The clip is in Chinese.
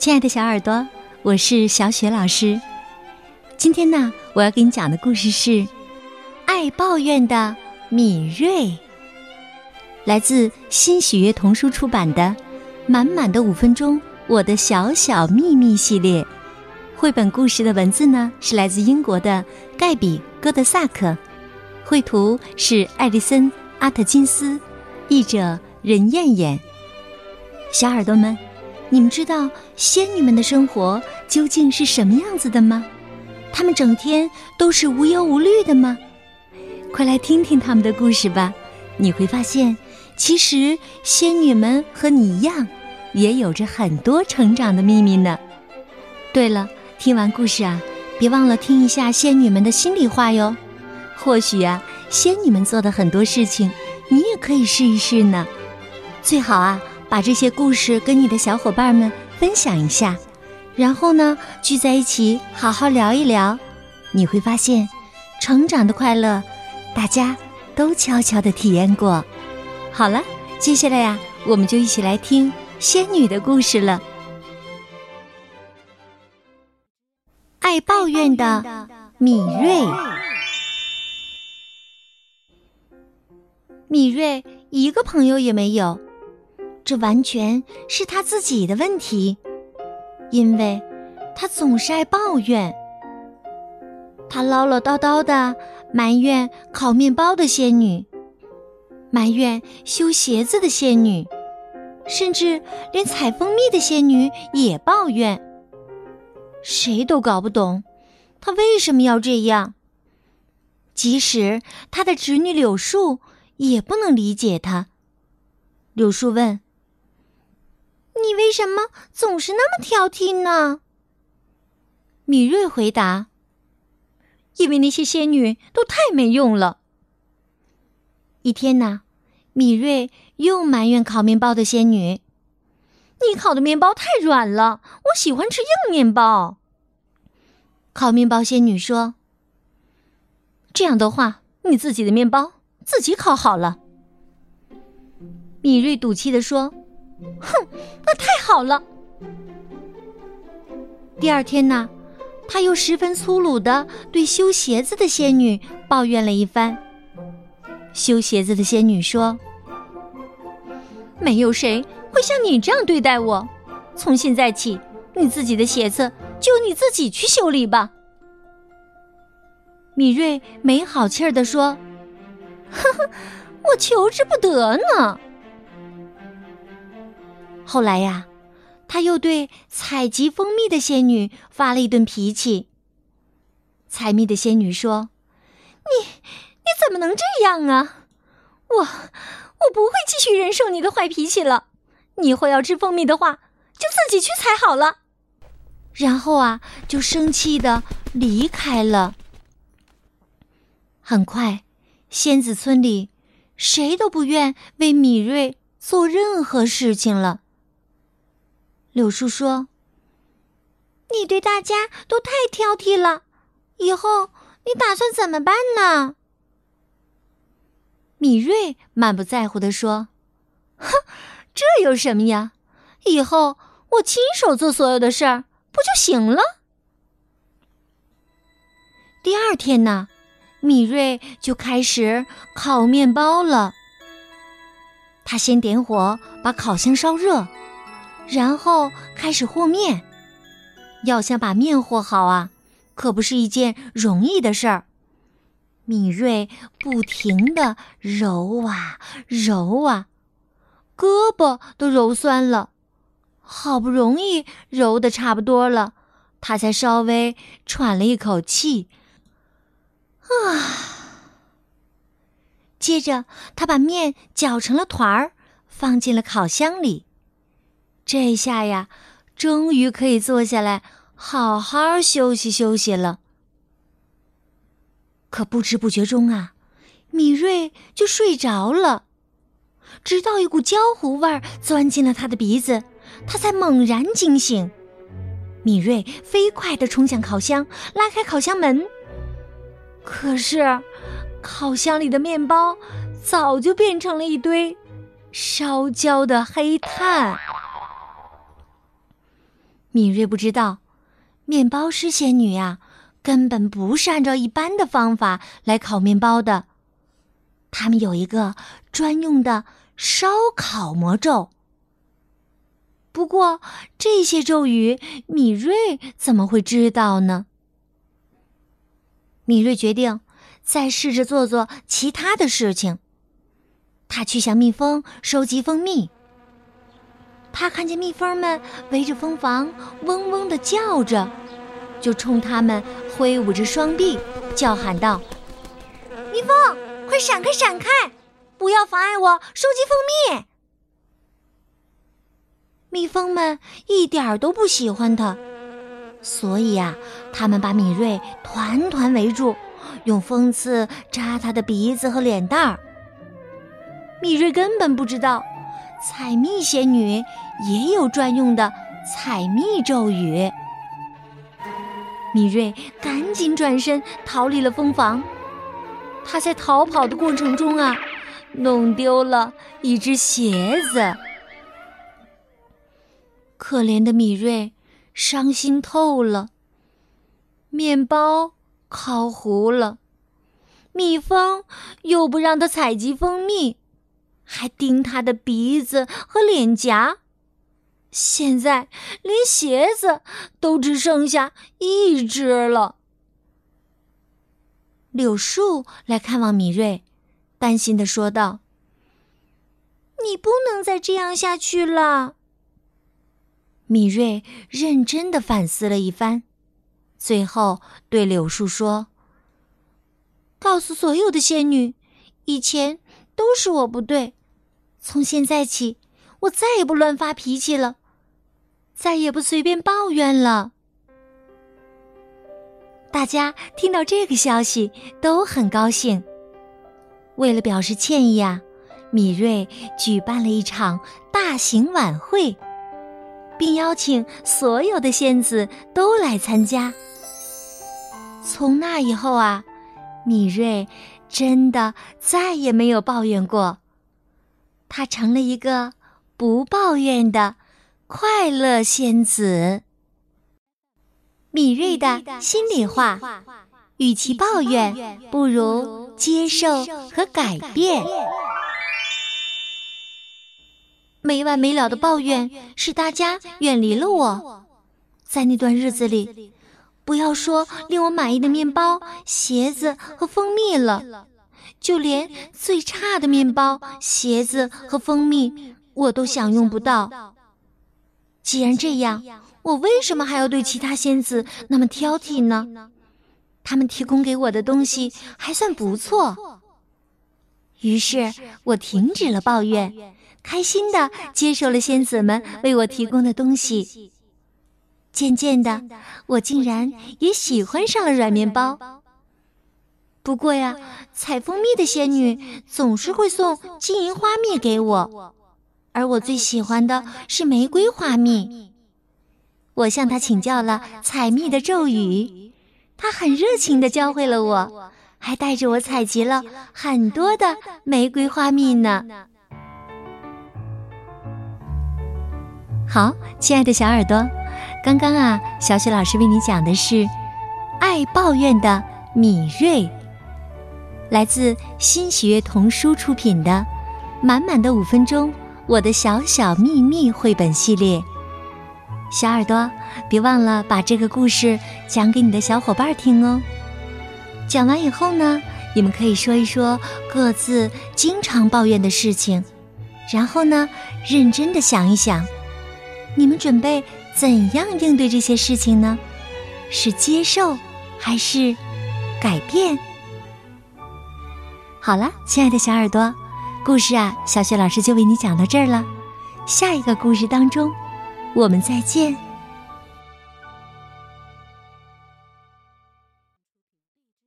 亲爱的小耳朵，我是小雪老师。今天呢，我要给你讲的故事是《爱抱怨的敏锐》，来自新喜悦童书出版的《满满的五分钟：我的小小秘密》系列。绘本故事的文字呢，是来自英国的盖比·戈德萨克，绘图是艾丽森·阿特金斯，译者任燕燕。小耳朵们。你们知道仙女们的生活究竟是什么样子的吗？她们整天都是无忧无虑的吗？快来听听她们的故事吧！你会发现，其实仙女们和你一样，也有着很多成长的秘密呢。对了，听完故事啊，别忘了听一下仙女们的心里话哟。或许啊，仙女们做的很多事情，你也可以试一试呢。最好啊。把这些故事跟你的小伙伴们分享一下，然后呢，聚在一起好好聊一聊，你会发现，成长的快乐，大家都悄悄的体验过。好了，接下来呀，我们就一起来听仙女的故事了。爱抱怨的米瑞，米瑞一个朋友也没有。这完全是他自己的问题，因为他总是爱抱怨。他唠唠叨叨的埋怨烤面包的仙女，埋怨修鞋子的仙女，甚至连采蜂蜜的仙女也抱怨。谁都搞不懂他为什么要这样。即使他的侄女柳树也不能理解他。柳树问。你为什么总是那么挑剔呢？米瑞回答：“因为那些仙女都太没用了。”一天呢，米瑞又埋怨烤面包的仙女：“你烤的面包太软了，我喜欢吃硬面包。”烤面包仙女说：“这样的话，你自己的面包自己烤好了。”米瑞赌气的说。哼，那太好了。第二天呢，他又十分粗鲁的对修鞋子的仙女抱怨了一番。修鞋子的仙女说：“没有谁会像你这样对待我。从现在起，你自己的鞋子就你自己去修理吧。”米瑞没好气儿的说：“呵呵，我求之不得呢。”后来呀，他又对采集蜂蜜的仙女发了一顿脾气。采蜜的仙女说：“你你怎么能这样啊？我我不会继续忍受你的坏脾气了。你以后要吃蜂蜜的话，就自己去采好了。”然后啊，就生气的离开了。很快，仙子村里谁都不愿为米瑞做任何事情了。柳树说：“你对大家都太挑剔了，以后你打算怎么办呢？”米瑞满不在乎地说：“哼，这有什么呀？以后我亲手做所有的事儿，不就行了？”第二天呢，米瑞就开始烤面包了。他先点火，把烤箱烧热。然后开始和面，要想把面和好啊，可不是一件容易的事儿。米瑞不停的揉啊揉啊，胳膊都揉酸了。好不容易揉的差不多了，他才稍微喘了一口气。啊！接着他把面搅成了团儿，放进了烤箱里。这下呀，终于可以坐下来好好休息休息了。可不知不觉中啊，米瑞就睡着了，直到一股焦糊味儿钻进了他的鼻子，他才猛然惊醒。米瑞飞快地冲向烤箱，拉开烤箱门。可是，烤箱里的面包早就变成了一堆烧焦的黑炭。米瑞不知道，面包师仙女呀，根本不是按照一般的方法来烤面包的。他们有一个专用的烧烤魔咒。不过这些咒语，米瑞怎么会知道呢？米瑞决定再试着做做其他的事情。他去向蜜蜂收集蜂蜜。他看见蜜蜂们围着蜂房嗡嗡的叫着，就冲他们挥舞着双臂，叫喊道：“蜜蜂，快闪开，闪开！不要妨碍我收集蜂蜜！”蜜蜂们一点儿都不喜欢他，所以呀，他们把米瑞团团围住，用蜂刺扎他的鼻子和脸蛋儿。米瑞根本不知道。采蜜仙女也有专用的采蜜咒语。米瑞赶紧转身逃离了蜂房。他在逃跑的过程中啊，弄丢了一只鞋子。可怜的米瑞伤心透了。面包烤糊了，蜜蜂又不让他采集蜂蜜。还叮他的鼻子和脸颊，现在连鞋子都只剩下一只了。柳树来看望米瑞，担心的说道：“你不能再这样下去了。”米瑞认真的反思了一番，最后对柳树说：“告诉所有的仙女，以前都是我不对。”从现在起，我再也不乱发脾气了，再也不随便抱怨了。大家听到这个消息都很高兴。为了表示歉意啊，米瑞举办了一场大型晚会，并邀请所有的仙子都来参加。从那以后啊，米瑞真的再也没有抱怨过。她成了一个不抱怨的快乐仙子。敏锐的心里话：与其抱怨，不如接受和改变。没完没了的抱怨使大家远离了我。在那段日子里，不要说令我满意的面包、鞋子和蜂蜜了。就连最差的面包、鞋子和蜂蜜，我都享用不到。既然这样，我为什么还要对其他仙子那么挑剔呢？他们提供给我的东西还算不错。于是我停止了抱怨，开心的接受了仙子们为我提供的东西。渐渐的，我竟然也喜欢上了软面包。不过呀，采蜂蜜的仙女总是会送金银花蜜给我，而我最喜欢的是玫瑰花蜜。我向她请教了采蜜的咒语，她很热情的教会了我，还带着我采集了很多的玫瑰花蜜呢。好，亲爱的小耳朵，刚刚啊，小雪老师为你讲的是爱抱怨的米瑞。来自新喜悦童书出品的《满满的五分钟：我的小小秘密》绘本系列，小耳朵别忘了把这个故事讲给你的小伙伴听哦。讲完以后呢，你们可以说一说各自经常抱怨的事情，然后呢，认真的想一想，你们准备怎样应对这些事情呢？是接受，还是改变？好了，亲爱的小耳朵，故事啊，小雪老师就为你讲到这儿了。下一个故事当中，我们再见。